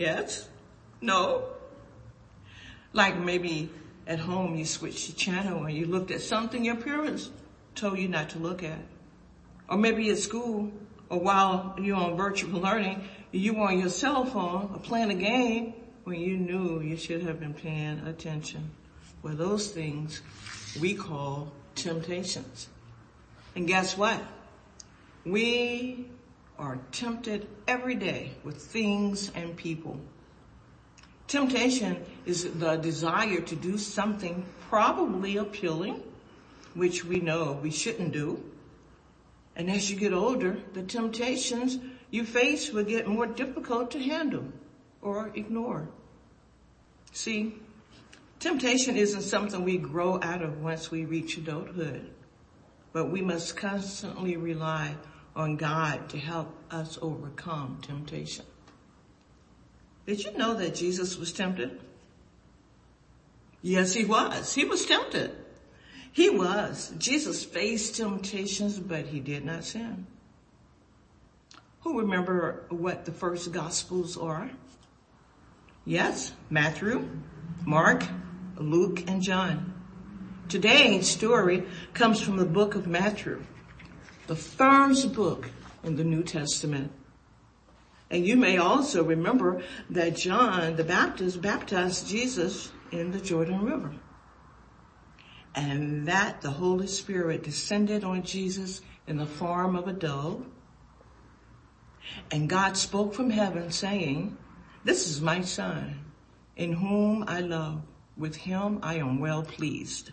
Yes? No? Like maybe at home you switched the channel and you looked at something your parents told you not to look at. Or maybe at school or while you're on virtual learning, you were on your cell phone or playing a game when you knew you should have been paying attention. Well, those things we call temptations. And guess what? We are tempted every day with things and people. Temptation is the desire to do something probably appealing, which we know we shouldn't do. And as you get older, the temptations you face will get more difficult to handle or ignore. See, temptation isn't something we grow out of once we reach adulthood, but we must constantly rely on God to help us overcome temptation. Did you know that Jesus was tempted? Yes, he was. He was tempted. He was. Jesus faced temptations, but he did not sin. Who remember what the first gospels are? Yes, Matthew, Mark, Luke, and John. Today's story comes from the book of Matthew, the first book in the New Testament. And you may also remember that John the Baptist baptized Jesus in the Jordan River. And that the Holy Spirit descended on Jesus in the form of a dove. And God spoke from heaven saying, this is my son in whom I love. With him I am well pleased.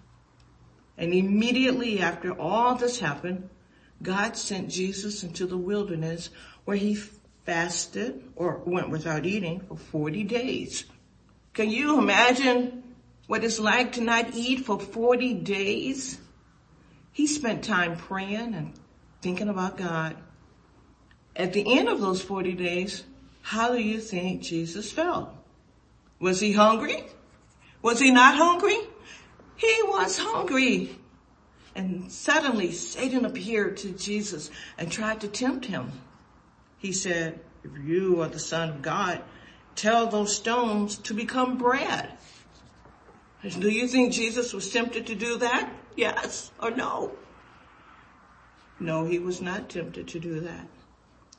And immediately after all this happened, God sent Jesus into the wilderness where he fasted or went without eating for 40 days. Can you imagine what it's like to not eat for 40 days? He spent time praying and thinking about God. At the end of those 40 days, how do you think Jesus felt? Was he hungry? Was he not hungry? He was hungry. And suddenly Satan appeared to Jesus and tried to tempt him. He said, if you are the son of God, tell those stones to become bread. Do you think Jesus was tempted to do that? Yes or no? No, he was not tempted to do that.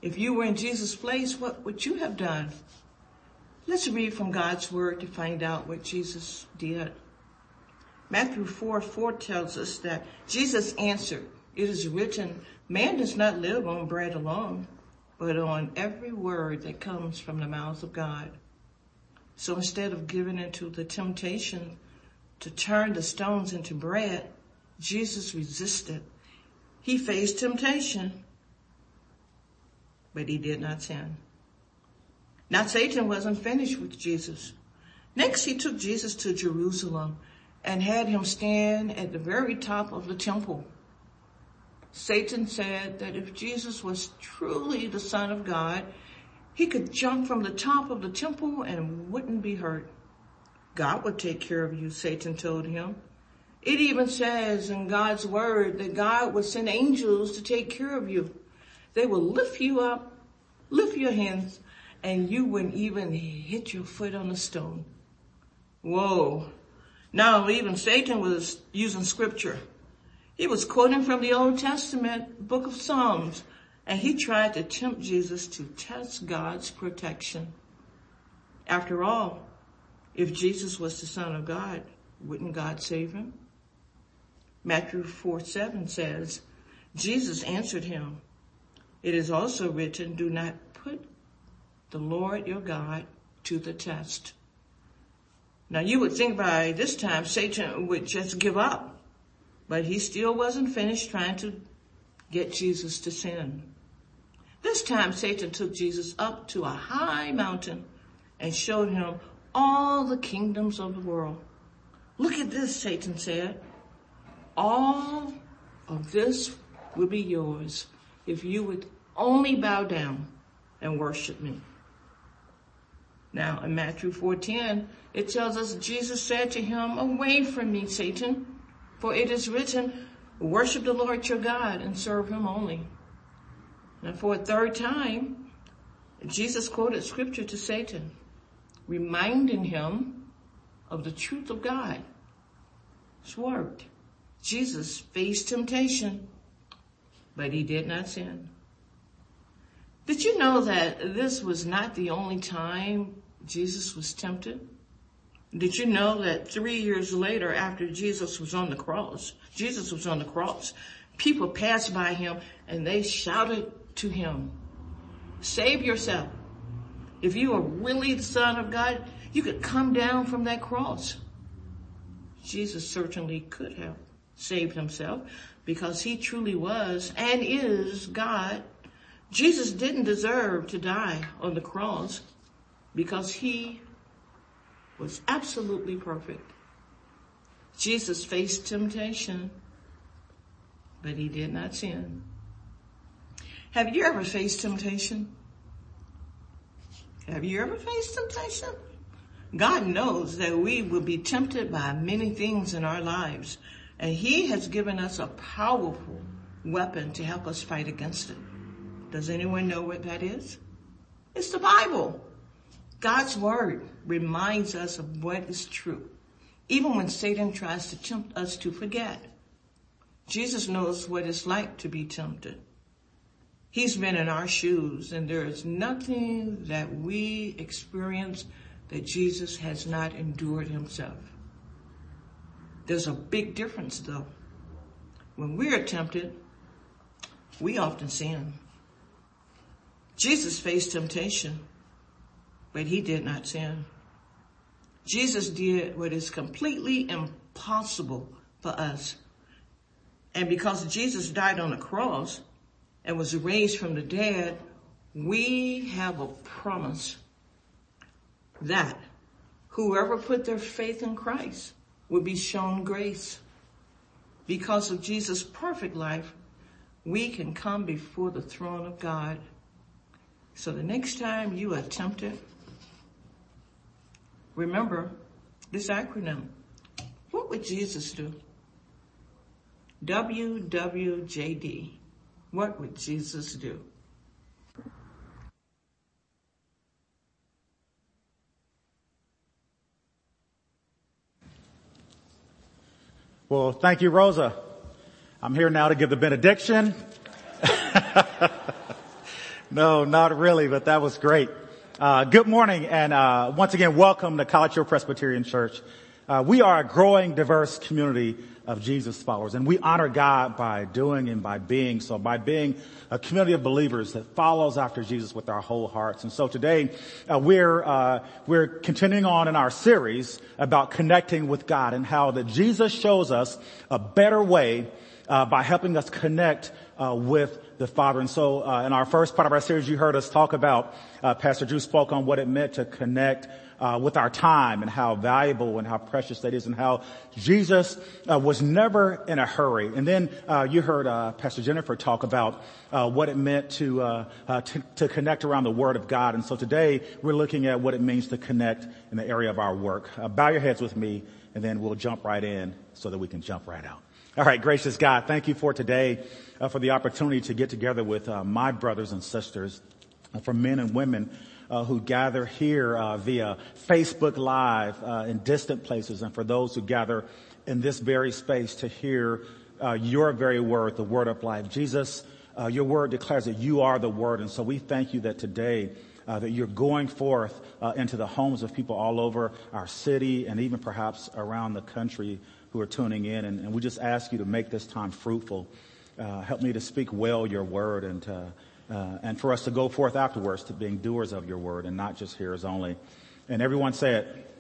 If you were in Jesus' place, what would you have done? Let's read from God's word to find out what Jesus did. Matthew 4, 4 tells us that Jesus answered, it is written, man does not live on bread alone, but on every word that comes from the mouth of God. So instead of giving into the temptation to turn the stones into bread, Jesus resisted. He faced temptation, but he did not sin. Now Satan wasn't finished with Jesus. Next he took Jesus to Jerusalem and had him stand at the very top of the temple. Satan said that if Jesus was truly the son of God, he could jump from the top of the temple and wouldn't be hurt. God would take care of you, Satan told him. It even says in God's word that God would send angels to take care of you. They will lift you up, lift your hands, and you wouldn't even hit your foot on a stone. Whoa. Now even Satan was using scripture. He was quoting from the Old Testament book of Psalms and he tried to tempt Jesus to test God's protection. After all, if Jesus was the son of God, wouldn't God save him? Matthew 4, 7 says, Jesus answered him, it is also written, do not put the Lord your God to the test. Now you would think by this time Satan would just give up but he still wasn't finished trying to get Jesus to sin. This time Satan took Jesus up to a high mountain and showed him all the kingdoms of the world. Look at this, Satan said. All of this will be yours if you would only bow down and worship me. Now in Matthew 4.10, it tells us Jesus said to him, away from me, Satan, for it is written, worship the Lord your God and serve him only. And for a third time, Jesus quoted scripture to Satan. reminding him of the truth of God. His word. Jesus faced temptation, but he did not sin. Did you know that this was not the only time Jesus was tempted? Did you know that three years later after Jesus was on the cross, Jesus was on the cross, people passed by him and they shouted to him, save yourself. If you are really the son of God, you could come down from that cross. Jesus certainly could have saved himself because he truly was and is God. Jesus didn't deserve to die on the cross because he was absolutely perfect. Jesus faced temptation, but he did not sin. Have you ever faced temptation? Have you ever faced temptation? God knows that we will be tempted by many things in our lives, and he has given us a powerful weapon to help us fight against it. Does anyone know what that is? It's the Bible. God's word reminds us of what is true, even when Satan tries to tempt us to forget. Jesus knows what it's like to be tempted. He's been in our shoes and there is nothing that we experience that Jesus has not endured himself. There's a big difference though. When we're tempted, we often sin. Jesus faced temptation, but he did not sin. Jesus did what is completely impossible for us. And because Jesus died on the cross, and was raised from the dead, we have a promise that whoever put their faith in Christ will be shown grace. Because of Jesus' perfect life, we can come before the throne of God. So the next time you are tempted, remember this acronym. What would Jesus do? WWJD. What would Jesus do? Well, thank you, Rosa. I'm here now to give the benediction. no, not really, but that was great. Uh, good morning, and uh, once again, welcome to College Hill Presbyterian Church. Uh, we are a growing, diverse community of Jesus followers. And we honor God by doing and by being so, by being a community of believers that follows after Jesus with our whole hearts. And so today, uh, we're, uh, we're continuing on in our series about connecting with God and how that Jesus shows us a better way uh, by helping us connect uh, with the Father. And so, uh, in our first part of our series, you heard us talk about uh, Pastor Drew spoke on what it meant to connect uh, with our time and how valuable and how precious that is and how Jesus was never in a hurry. And then uh, you heard uh, Pastor Jennifer talk about uh, what it meant to, uh, to, to connect around the Word of God. And so today we're looking at what it means to connect in the area of our work. bow your heads with me, and then we'll jump right in so that we can jump right out. All right, gracious God, thank you for today, for the opportunity to get together with my brothers and sisters, for men and women uh, who gather here uh, via Facebook Live uh, in distant places, and for those who gather in this very space to hear uh, your very word, the word of life. Jesus, uh, your word declares that you are the word, and so we thank you that today uh, that you're going forth into the homes of people all over our city and even perhaps around the country who are tuning in, and, and we just ask you to make this time fruitful. help me to speak well your word and to uh, and for us to go forth afterwards to being doers of your word and not just hearers only. And everyone say it.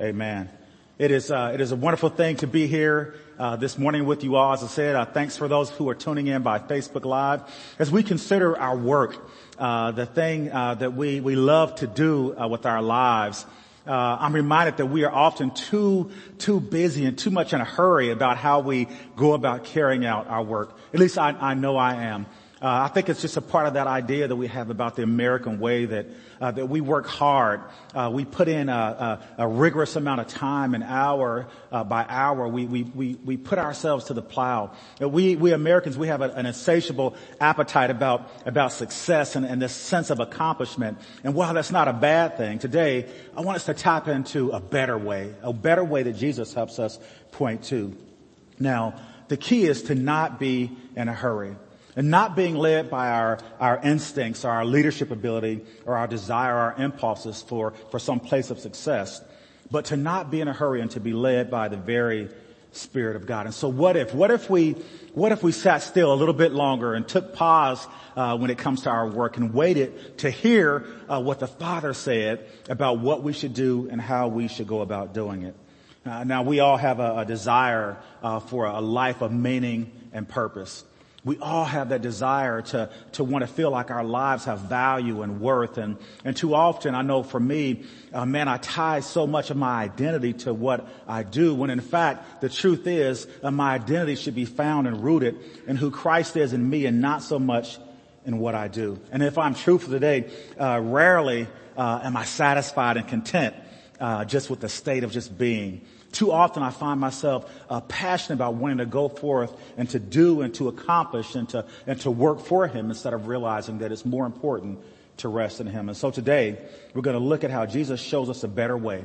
Amen. It is, uh, it is a wonderful thing to be here uh, this morning with you all. As I said, uh, thanks for those who are tuning in by Facebook Live. As we consider our work, uh, the thing uh, that we we love to do uh, with our lives, Uh, I'm reminded that we are often too too busy and too much in a hurry about how we go about carrying out our work. At least I, I know I am. Uh, I think it's just a part of that idea that we have about the American way that uh, that we work hard, uh, we put in a, a, a, rigorous amount of time and hour uh, by hour. We, we we we put ourselves to the plow. Uh, we we Americans we have a, an insatiable appetite about about success and, and this sense of accomplishment. And while that's not a bad thing, today I want us to tap into a better way, a better way that Jesus helps us point to. Now, the key is to not be in a hurry and not being led by our, our instincts or our leadership ability or our desire, our impulses for, for some place of success, but to not be in a hurry and to be led by the very Spirit of God. And so what if, what if we, what if we sat still a little bit longer and took pause uh, when it comes to our work and waited to hear uh, what the Father said about what we should do and how we should go about doing it? Uh, now we all have a, a desire uh, for a life of meaning and purpose. We all have that desire to, to want to feel like our lives have value and worth. And, and too often, I know for me, uh, man, I tie so much of my identity to what I do when in fact, the truth is uh, my identity should be found and rooted in who Christ is in me and not so much in what I do. And if I'm truthful today, uh, rarely uh, am I satisfied and content uh, just with the state of just being. Too often I find myself uh, passionate about wanting to go forth and to do and to accomplish and to, and to work for Him instead of realizing that it's more important to rest in Him. And so today we're going to look at how Jesus shows us a better way,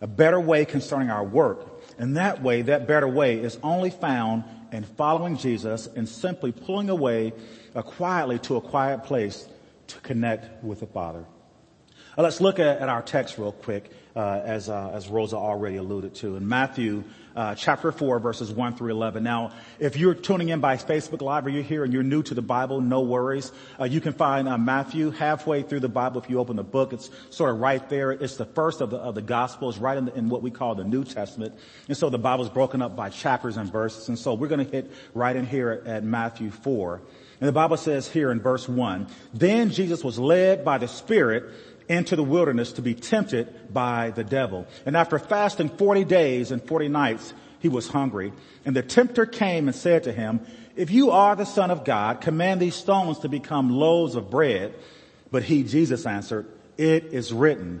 a better way concerning our work. And that way, that better way is only found in following Jesus and simply pulling away uh, quietly to a quiet place to connect with the Father. Uh, let's look at, our text real quick uh, as uh, as Rosa already alluded to in Matthew uh, chapter four verses one through eleven. Now, if you're tuning in by Facebook Live or you're here and you're new to the Bible, no worries. Uh, you can find uh, Matthew halfway through the Bible. If you open the book, it's sort of right there. It's the first of the of the Gospels, right in, the, in what we call the New Testament. And so the Bible is broken up by chapters and verses. And so we're going to hit right in here at, at Matthew four. And the Bible says here in verse one, then Jesus was led by the Spirit into the wilderness to be tempted by the devil. And after fasting 40 days and 40 nights, he was hungry. And the tempter came and said to him, if you are the son of God, command these stones to become loaves of bread. But he, Jesus answered, it is written,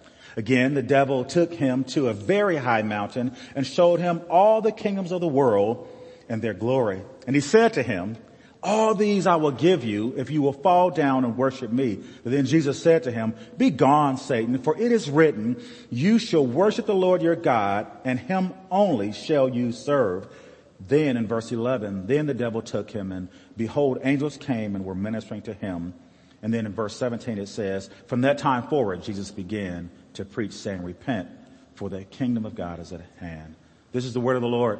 Again, the devil took him to a very high mountain and showed him all the kingdoms of the world and their glory. And he said to him, all these I will give you if you will fall down and worship me. But then Jesus said to him, be gone, Satan, for it is written, you shall worship the Lord your God and him only shall you serve. Then in verse 11, then the devil took him and behold, angels came and were ministering to him. And then in verse 17 it says, from that time forward, Jesus began to preach saying, repent for the kingdom of God is at hand. This is the word of the Lord.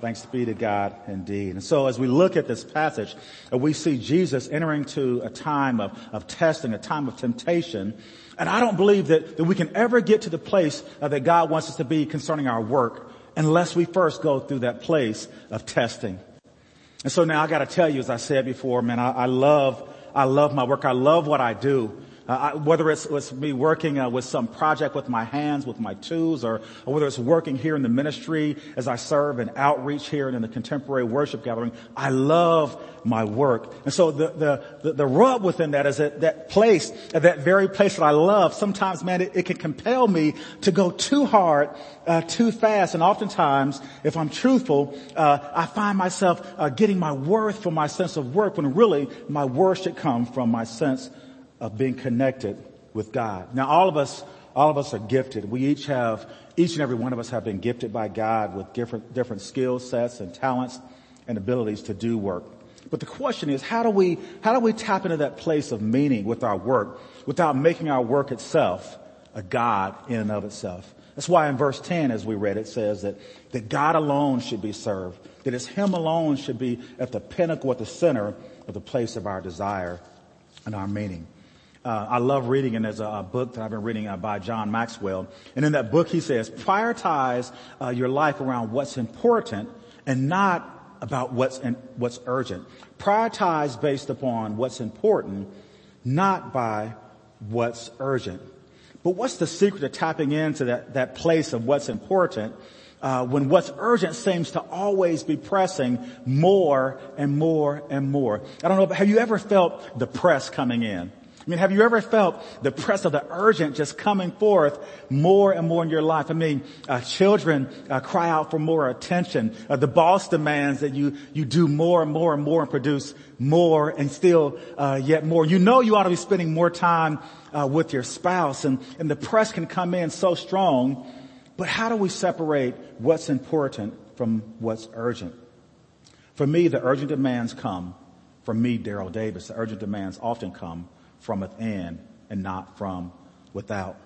Thanks be to God indeed. And so as we look at this passage, uh, we see Jesus entering to a time of, of testing, a time of temptation. And I don't believe that, that we can ever get to the place uh, that God wants us to be concerning our work unless we first go through that place of testing. And so now I gotta tell you, as I said before, man, I, I love, I love my work. I love what I do. Uh, whether it's, it's, me working uh, with some project with my hands, with my tools, or, or, whether it's working here in the ministry as I serve in outreach here and in the contemporary worship gathering, I love my work. And so the, the, the, the rub within that is that, that place, that very place that I love, sometimes, man, it, it can compel me to go too hard, uh, too fast. And oftentimes, if I'm truthful, uh, I find myself uh, getting my worth from my sense of work when really my worth should come from my sense of being connected with God. Now all of us, all of us are gifted. We each have, each and every one of us have been gifted by God with different, different skill sets and talents and abilities to do work. But the question is, how do we, how do we tap into that place of meaning with our work without making our work itself a God in and of itself? That's why in verse 10, as we read, it says that, that God alone should be served, that it's Him alone should be at the pinnacle, at the center of the place of our desire and our meaning. Uh, I love reading, and there's a, a book that I've been reading uh, by John Maxwell. And in that book, he says, prioritize uh, your life around what's important and not about what's in, what's urgent. Prioritize based upon what's important, not by what's urgent. But what's the secret to tapping into that, that place of what's important uh, when what's urgent seems to always be pressing more and more and more? I don't know, but have you ever felt the press coming in? I mean, have you ever felt the press of the urgent just coming forth more and more in your life? I mean, uh, children uh, cry out for more attention. Uh, the boss demands that you you do more and more and more and produce more and still uh, yet more. You know you ought to be spending more time uh, with your spouse, and and the press can come in so strong. But how do we separate what's important from what's urgent? For me, the urgent demands come. For me, Daryl Davis, the urgent demands often come from within and not from without.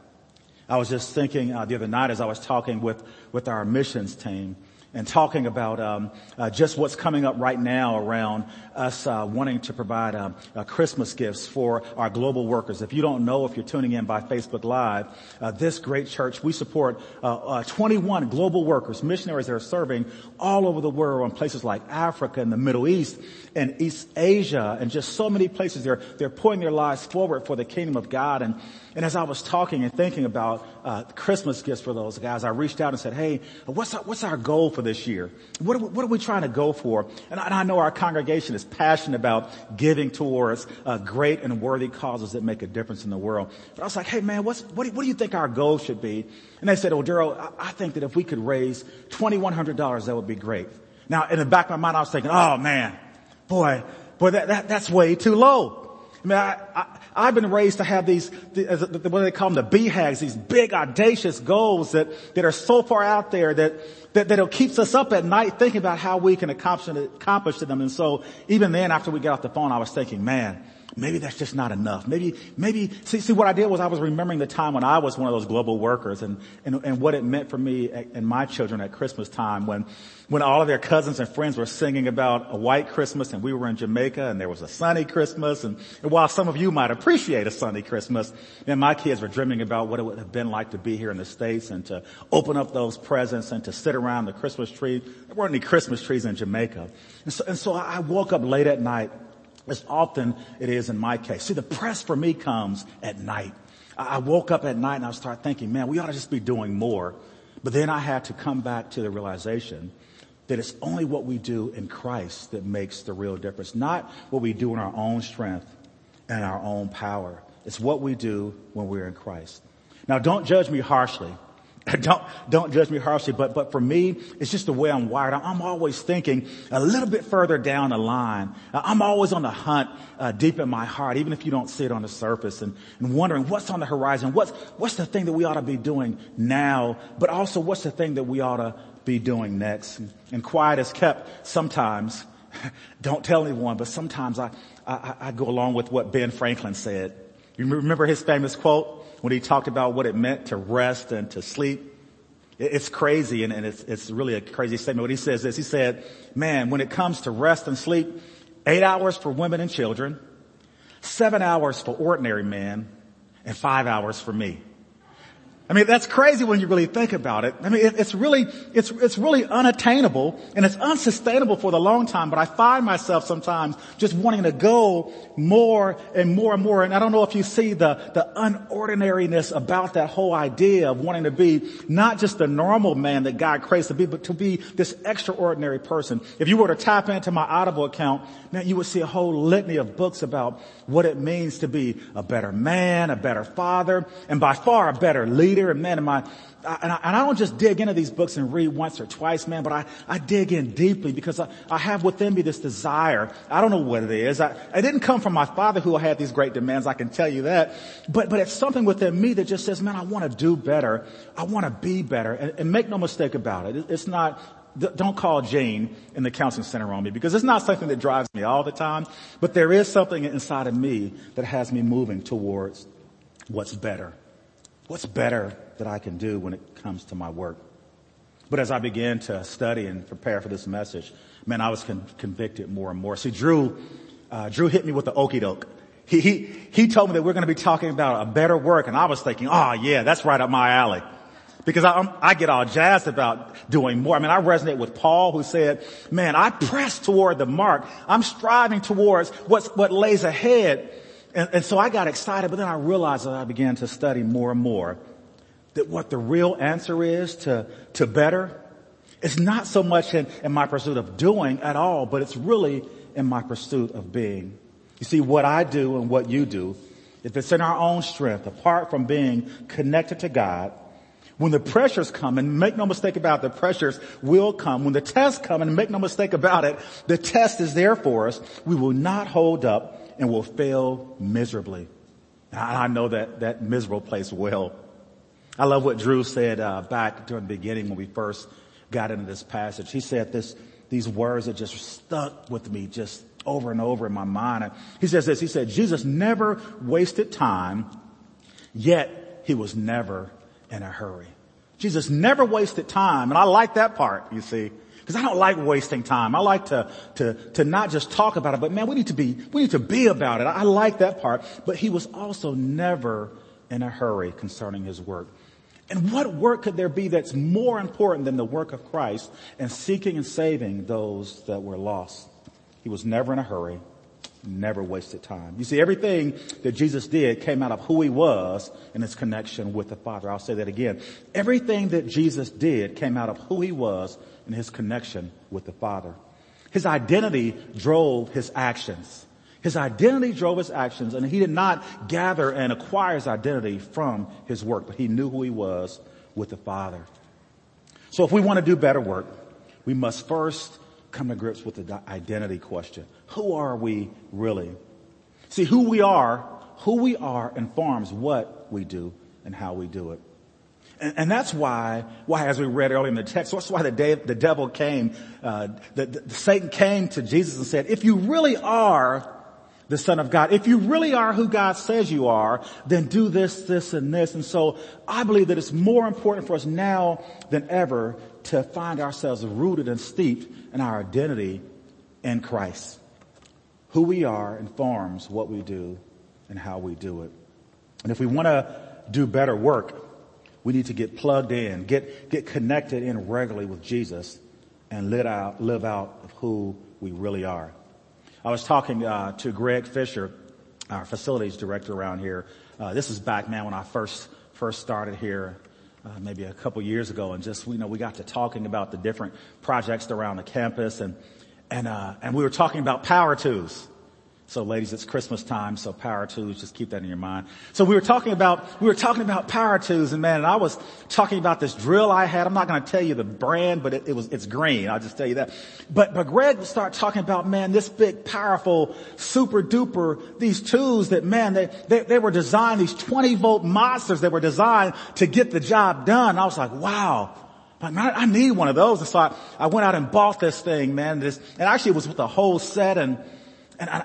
I was just thinking uh, the other night as I was talking with with our missions team and talking about um, uh, just what's coming up right now around us uh, wanting to provide uh, uh, Christmas gifts for our global workers. If you don't know, if you're tuning in by Facebook Live, uh, this great church we support 21 global workers, missionaries that are serving all over the world in places like Africa and the Middle East and East Asia and just so many places. They're they're putting their lives forward for the kingdom of God and and as I was talking and thinking about uh, Christmas gifts for those guys, I reached out and said, "Hey, what's our, what's our goal for this year? What are, we, what are we trying to go for?" And I, and I, know our congregation is passionate about giving towards uh, great and worthy causes that make a difference in the world. But I was like, "Hey, man, what's what do, what do you think our goal should be?" And they said, "Oh, Daryl, I, I think that if we could raise twenty one hundred dollars, that would be great." Now, in the back of my mind, I was thinking, "Oh man, boy, boy, that, that that's way too low." I mean, I, have been raised to have these, the, what do they call them, the BHAGs, these big audacious goals that, that are so far out there that, that, that it keeps us up at night thinking about how we can accomplish, accomplish them. And so even then after we got off the phone, I was thinking, man, maybe that's just not enough. Maybe, maybe, see, see what I did was I was remembering the time when I was one of those global workers and, and, and what it meant for me and my children at Christmas time when, when all of their cousins and friends were singing about a white Christmas and we were in Jamaica and there was a sunny Christmas and, and while some of you might appreciate a sunny Christmas, and my kids were dreaming about what it would have been like to be here in the States and to open up those presents and to sit around the Christmas tree. There weren't any Christmas trees in Jamaica. And so, and so I woke up late at night as often it is in my case. See, the press for me comes at night. I woke up at night and I start thinking, man, we ought to just be doing more. But then I had to come back to the realization that it's only what we do in Christ that makes the real difference, not what we do in our own strength and our own power. It's what we do when we're in Christ. Now don't judge me harshly don't, don't judge me harshly, but, but for me, it's just the way I'm wired. I'm always thinking a little bit further down the line. I'm always on the hunt, uh, deep in my heart, even if you don't see it on the surface and, and wondering what's on the horizon. What's, what's the thing that we ought to be doing now, but also what's the thing that we ought to be doing next? And, and quiet is kept sometimes. don't tell anyone, but sometimes I, I, I go along with what Ben Franklin said. You remember his famous quote? When he talked about what it meant to rest and to sleep. It's crazy and, it's, it's really a crazy statement. What he says is, he said, man, when it comes to rest and sleep, eight hours for women and children, seven hours for ordinary men, and five hours for me. I mean, that's crazy when you really think about it. I mean, it, it's really, it's, it's really unattainable and it's unsustainable for the long time, but I find myself sometimes just wanting to go more and more and more. And I don't know if you see the, the unordinariness about that whole idea of wanting to be not just the normal man that God creates to be, but to be this extraordinary person. If you were to tap into my Audible account, man, you would see a whole litany of books about what it means to be a better man, a better father, and by far a better leader. And man, and my, and I, and I, don't just dig into these books and read once or twice, man, but I, I dig in deeply because I, I have within me this desire. I don't know what it is. I, it didn't come from my father who had these great demands. I can tell you that. But, but it's something within me that just says, man, I want to do better. I want to be better. And, and make no mistake about it. It's not don't call Jane in the counseling center on me because it's not something that drives me all the time, but there is something inside of me that has me moving towards what's better. What's better that I can do when it comes to my work? But as I began to study and prepare for this message, man, I was con- convicted more and more. See, Drew, uh, Drew hit me with the okey doke. He, he, he told me that we're going to be talking about a better work and I was thinking, oh yeah, that's right up my alley. Because I, I get all jazzed about doing more. I mean, I resonate with Paul who said, man, I press toward the mark. I'm striving towards what's, what lays ahead. And, and so I got excited, but then I realized as I began to study more and more that what the real answer is to, to better is not so much in, in my pursuit of doing at all, but it's really in my pursuit of being. You see, what I do and what you do, if it's in our own strength, apart from being connected to God, when the pressures come, and make no mistake about it, the pressures will come. When the tests come, and make no mistake about it, the test is there for us. We will not hold up and will fail miserably. I know that, that miserable place well. I love what Drew said uh, back during the beginning when we first got into this passage. He said this, these words that just stuck with me just over and over in my mind. He says this, he said, Jesus never wasted time, yet he was never in a hurry. Jesus never wasted time, and I like that part, you see. Because I don't like wasting time. I like to, to, to not just talk about it, but man, we need to be, we need to be about it. I like that part. But he was also never in a hurry concerning his work. And what work could there be that's more important than the work of Christ and seeking and saving those that were lost? He was never in a hurry never wasted time. You see, everything that Jesus did came out of who he was and his connection with the Father. I'll say that again. Everything that Jesus did came out of who he was and his connection with the Father. His identity drove his actions. His identity drove his actions and he did not gather and acquire his identity from his work, but he knew who he was with the Father. So if we want to do better work, we must first come to grips with the identity question. Who are we really? See, who we are, who we are informs what we do and how we do it. And, and that's why, why as we read earlier in the text, that's why the, day, the devil came, uh, the, the, Satan came to Jesus and said, if you really are the son of God, if you really are who God says you are, then do this, this, and this. And so I believe that it's more important for us now than ever to find ourselves rooted and steeped in our identity in Christ. Who we are informs what we do and how we do it. And if we want to do better work, we need to get plugged in, get, get connected in regularly with Jesus and live out, live out of who we really are. I was talking uh, to Greg Fisher, our facilities director around here. Uh, this is back, man, when I first first started here uh, maybe a couple years ago, and just you know we got to talking about the different projects around the campus, and and uh, and we were talking about power tools. So ladies, it's Christmas time, so power tools, just keep that in your mind. So we were talking about, we were talking about power tools and man, and I was talking about this drill I had. I'm not going to tell you the brand, but it, it, was, it's green. I'll just tell you that. But, but Greg would start talking about, man, this big, powerful, super duper, these tools that, man, they, they, they were designed, these 20 volt monsters that were designed to get the job done. I was like, wow. Like, man, I need one of those. And so I, I went out and bought this thing, man. This, and actually it was with a whole set and, and I,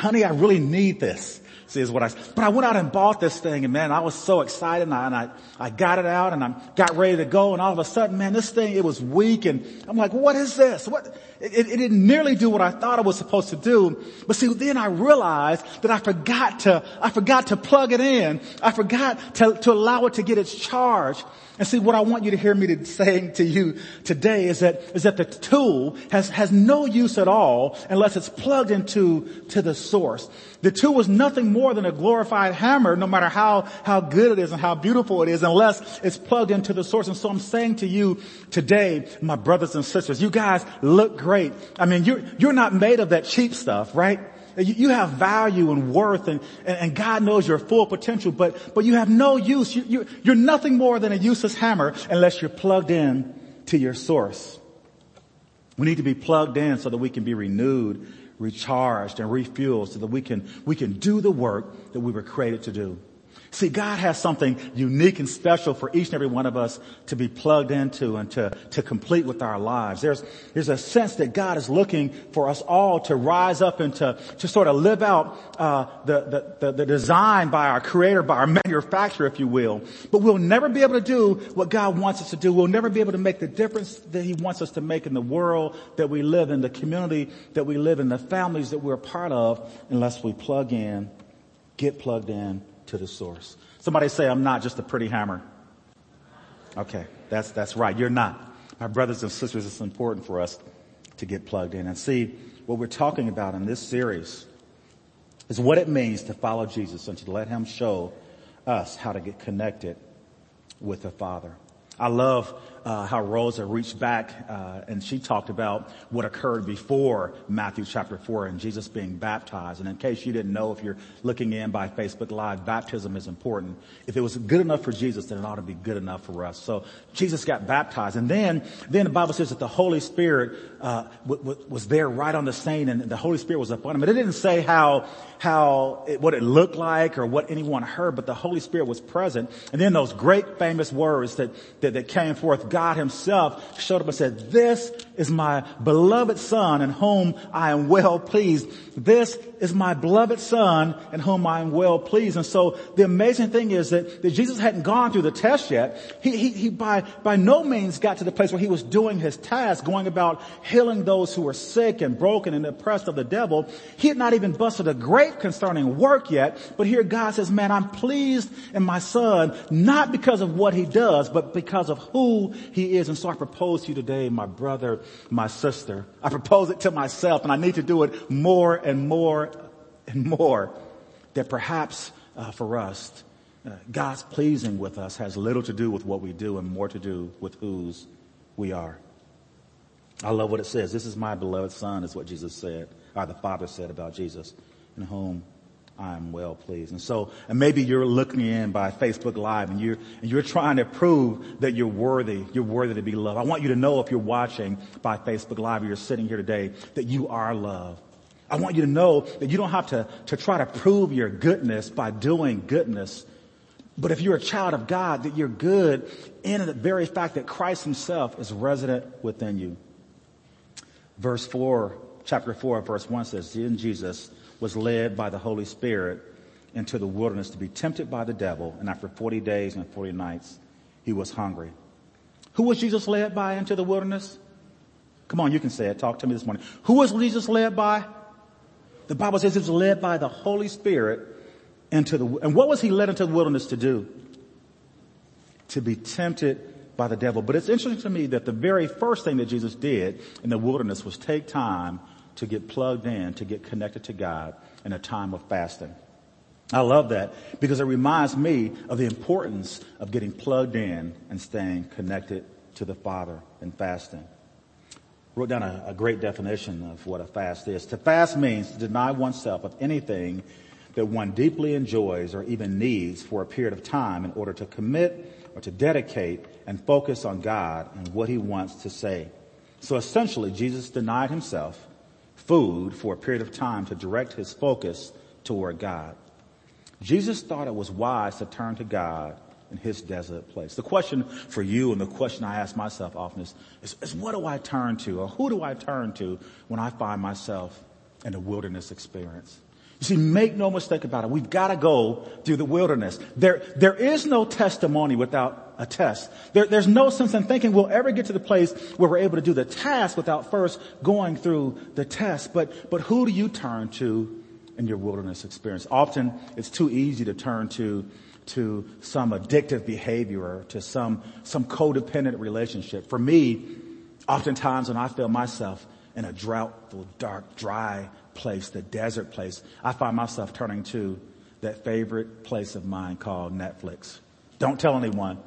honey, I really need this. See, is what I, but I went out and bought this thing and man, I was so excited and I, and I, I got it out and I got ready to go and all of a sudden, man, this thing, it was weak and I'm like, what is this? What? It, it, it didn't nearly do what I thought it was supposed to do. But see, then I realized that I forgot to, I forgot to plug it in. I forgot to, to allow it to get its charge. And see, what I want you to hear me to, saying to you today is that, is that the tool has, has no use at all unless it's plugged into, to the source. The tool is nothing more than a glorified hammer, no matter how, how good it is and how beautiful it is, unless it's plugged into the source. And so I'm saying to you today, my brothers and sisters, you guys look great. I mean, you're, you're not made of that cheap stuff, right? You have value and worth and, and, God knows your full potential, but, but you have no use. You, you, you're nothing more than a useless hammer unless you're plugged in to your source. We need to be plugged in so that we can be renewed, recharged, and refueled so that we can, we can do the work that we were created to do. See, God has something unique and special for each and every one of us to be plugged into and to, to complete with our lives. There's, there's a sense that God is looking for us all to rise up and to, to sort of live out, uh, the, the, the, the design by our creator, by our manufacturer, if you will. But we'll never be able to do what God wants us to do. We'll never be able to make the difference that He wants us to make in the world that we live in, the community that we live in, the families that we're a part of, unless we plug in, get plugged in, to the source. Somebody say, I'm not just a pretty hammer. Okay, that's, that's right. You're not. My brothers and sisters, it's important for us to get plugged in and see what we're talking about in this series is what it means to follow Jesus and to let him show us how to get connected with the Father. I love uh, how Rosa reached back uh, and she talked about what occurred before Matthew chapter four and Jesus being baptized. And in case you didn't know, if you're looking in by Facebook Live, baptism is important. If it was good enough for Jesus, then it ought to be good enough for us. So Jesus got baptized, and then then the Bible says that the Holy Spirit uh, w- w- was there right on the scene, and the Holy Spirit was upon him. But it didn't say how how it, what it looked like or what anyone heard, but the Holy Spirit was present. And then those great famous words that that, that came forth God himself showed up and said, this is my beloved son in whom I am well pleased. This is my beloved son in whom I am well pleased. And so the amazing thing is that, that Jesus hadn't gone through the test yet. He, he, he by, by no means got to the place where he was doing his task, going about healing those who were sick and broken and oppressed of the devil. He had not even busted a grape concerning work yet. But here God says, man, I'm pleased in my son, not because of what he does, but because of who he is. And so I propose to you today, my brother, my sister. I propose it to myself and I need to do it more and more and more that perhaps uh, for us, uh, God's pleasing with us has little to do with what we do and more to do with whose we are. I love what it says. This is my beloved son is what Jesus said, or the father said about Jesus in whom I'm well pleased. And so, and maybe you're looking in by Facebook Live and you're, and you're trying to prove that you're worthy, you're worthy to be loved. I want you to know if you're watching by Facebook Live or you're sitting here today that you are loved. I want you to know that you don't have to, to try to prove your goodness by doing goodness. But if you're a child of God, that you're good in the very fact that Christ himself is resident within you. Verse 4, chapter 4, verse 1 says, in Jesus was led by the Holy Spirit into the wilderness to be tempted by the devil, and after 40 days and 40 nights, he was hungry. Who was Jesus led by into the wilderness? Come on, you can say it. Talk to me this morning. Who was Jesus led by? The Bible says he was led by the Holy Spirit into the, and what was he led into the wilderness to do? To be tempted by the devil. But it's interesting to me that the very first thing that Jesus did in the wilderness was take time to get plugged in, to get connected to God in a time of fasting. I love that because it reminds me of the importance of getting plugged in and staying connected to the Father in fasting. Wrote down a, a great definition of what a fast is. To fast means to deny oneself of anything that one deeply enjoys or even needs for a period of time in order to commit or to dedicate and focus on God and what he wants to say. So essentially, Jesus denied himself food for a period of time to direct his focus toward God. Jesus thought it was wise to turn to God in his desert place. The question for you and the question I ask myself often is, is, is, what do I turn to or who do I turn to when I find myself in a wilderness experience? You see, make no mistake about it. We've got to go through the wilderness. There, there is no testimony without a test. There, there's no sense in thinking we'll ever get to the place where we're able to do the task without first going through the test. But, but who do you turn to in your wilderness experience? Often it's too easy to turn to, to some addictive behavior or to some, some codependent relationship. For me, oftentimes when I feel myself in a drought, dark, dry place, the desert place, I find myself turning to that favorite place of mine called Netflix. Don't tell anyone.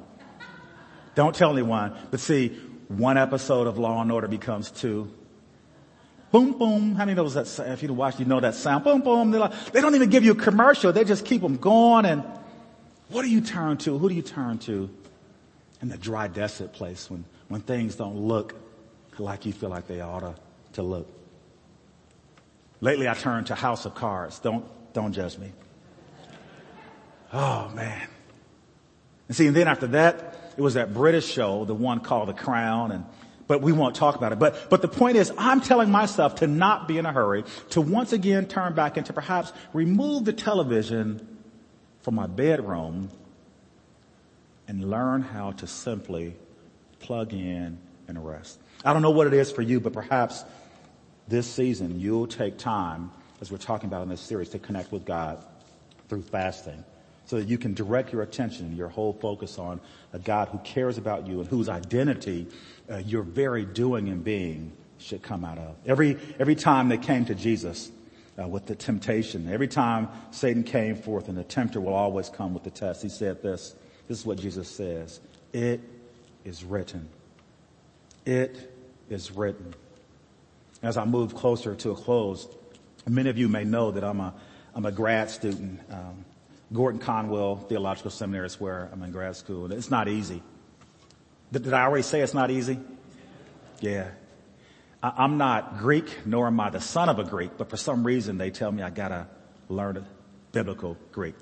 Don't tell anyone. But see, one episode of Law and Order becomes two. Boom, boom. How many knows that? If you watch, you know that sound. Boom, boom. Like, they don't even give you a commercial. They just keep them going. And what do you turn to? Who do you turn to in the dry desert place when, when things don't look like you feel like they ought to, to look? Lately I turned to House of Cards. Don't, don't judge me. Oh man. And see, and then after that, it was that British show, the one called The Crown and but we won't talk about it. But, but the point is, I'm telling myself to not be in a hurry, to once again turn back and to perhaps remove the television from my bedroom and learn how to simply plug in and rest. I don't know what it is for you, but perhaps this season you'll take time, as we're talking about in this series, to connect with God through fasting so that you can direct your attention, your whole focus on a God who cares about you and whose identity uh, your very doing and being should come out of. Every, every time they came to Jesus uh, with the temptation, every time Satan came forth and the tempter will always come with the test, he said this, this is what Jesus says, it is written. It is written. As I move closer to a close, many of you may know that I'm a, I'm a grad student. Um, Gordon Conwell Theological Seminary is where I'm in grad school. It's not easy. Did, I already say it's not easy? Yeah. I, am not Greek, nor am I the son of a Greek, but for some reason they tell me I gotta learn biblical Greek.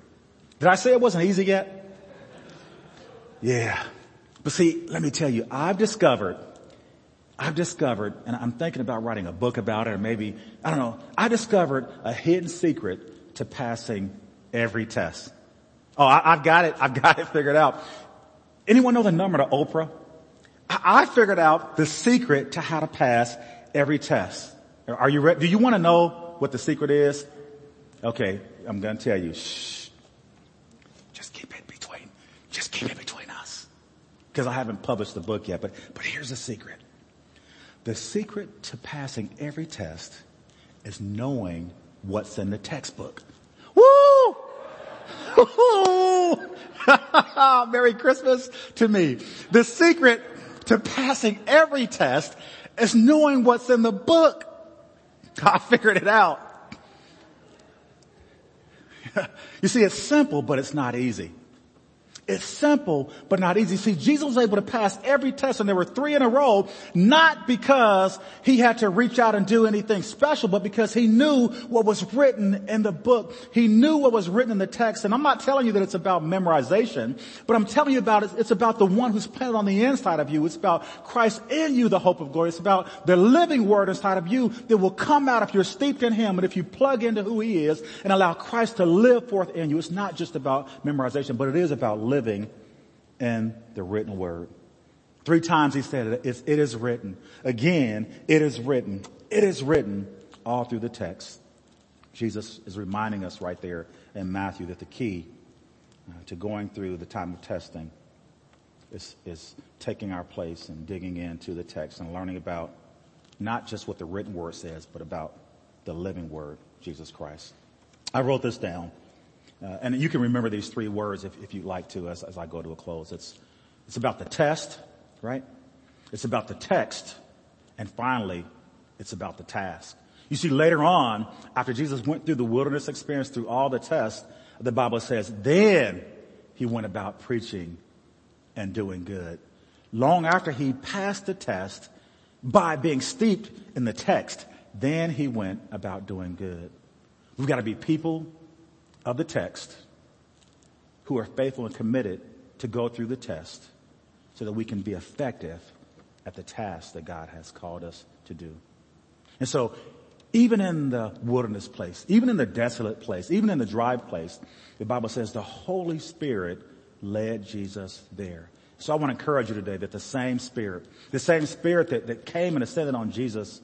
Did I say it wasn't easy yet? Yeah. But see, let me tell you, I've discovered, I've discovered, and I'm thinking about writing a book about it, or maybe, I don't know, I discovered a hidden secret to passing every test. Oh, I, have got it. I've got it figured out. Anyone know the number to Oprah? I, I figured out the secret to how to pass every test. Are you ready? Do you want to know what the secret is? Okay, I'm going to tell you. Shh. Just keep it between, just keep it between us. Because I haven't published the book yet, but, but here's the secret. The secret to passing every test is knowing what's in the textbook. Woo! Oh, Merry Christmas to me. The secret to passing every test is knowing what's in the book. I figured it out. you see, it's simple, but it's not easy. It's simple, but not easy. See, Jesus was able to pass every test and there were three in a row, not because he had to reach out and do anything special, but because he knew what was written in the book. He knew what was written in the text. And I'm not telling you that it's about memorization, but I'm telling you about it. It's about the one who's planted on the inside of you. It's about Christ in you, the hope of glory. It's about the living word inside of you that will come out if you're steeped in him and if you plug into who he is and allow Christ to live forth in you. It's not just about memorization, but it is about living in the written word. Three times he said it, it is written. Again, it is written. It is written all through the text. Jesus is reminding us right there in Matthew that the key uh, to going through the time of testing is, is taking our place and digging into the text and learning about not just what the written word says, but about the living word, Jesus Christ. I wrote this down. Uh, and you can remember these three words if, if you'd like to as, as I go to a close. It's, it's about the test, right? It's about the text. And finally, it's about the task. You see, later on, after Jesus went through the wilderness experience, through all the tests, the Bible says, then he went about preaching and doing good. Long after he passed the test by being steeped in the text, then he went about doing good. We've got to be people of the text who are faithful and committed to go through the test so that we can be effective at the task that God has called us to do. And so even in the wilderness place, even in the desolate place, even in the dry place, the Bible says the Holy Spirit led Jesus there. So I want to encourage you today that the same Spirit, the same Spirit that, that came and ascended on Jesus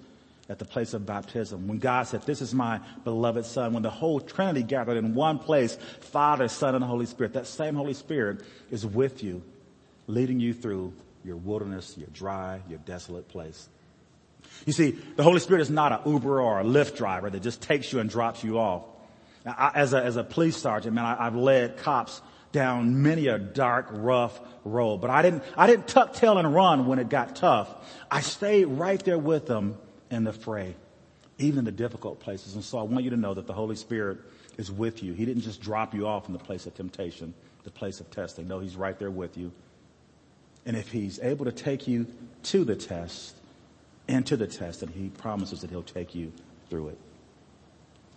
at the place of baptism. When God said, this is my beloved son, when the whole Trinity gathered in one place, Father, Son, and Holy Spirit, that same Holy Spirit is with you, leading you through your wilderness, your dry, your desolate place. You see, the Holy Spirit is not an Uber or a Lyft driver that just takes you and drops you off. I, as a, as a police sergeant, man, I, I've led cops down many a dark, rough road, but I didn't, I didn't tuck tail and run when it got tough. I stayed right there with them in the fray, even the difficult places. And so I want you to know that the Holy Spirit is with you. He didn't just drop you off in the place of temptation, the place of testing. No, He's right there with you. And if He's able to take you to the test, into the test, and He promises that He'll take you through it.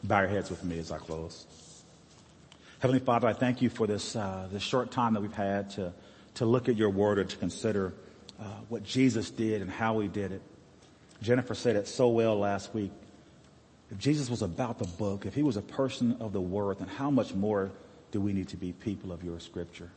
Bow your heads with me as I close. Heavenly Father, I thank you for this, uh, this short time that we've had to, to look at your word and to consider uh, what Jesus did and how he did it. Jennifer said it so well last week. If Jesus was about the book, if he was a person of the word, then how much more do we need to be people of your scripture?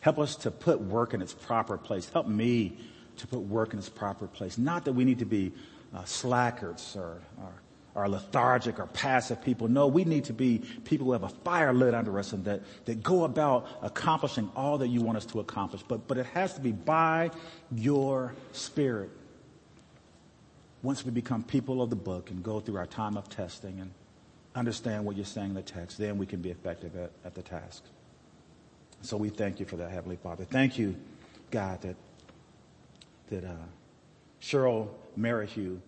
Help us to put work in its proper place. Help me to put work in its proper place. Not that we need to be uh, slackers or, or or lethargic or passive people. No, we need to be people who have a fire lit under us and that, that go about accomplishing all that you want us to accomplish. But, but it has to be by your spirit. Once we become people of the book and go through our time of testing and understand what you're saying in the text, then we can be effective at, at the task. So we thank you for that, Heavenly Father. Thank you, God, that, that, uh, Cheryl Merrihew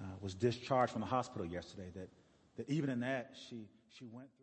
uh, was discharged from the hospital yesterday, that, that even in that, she, she went through.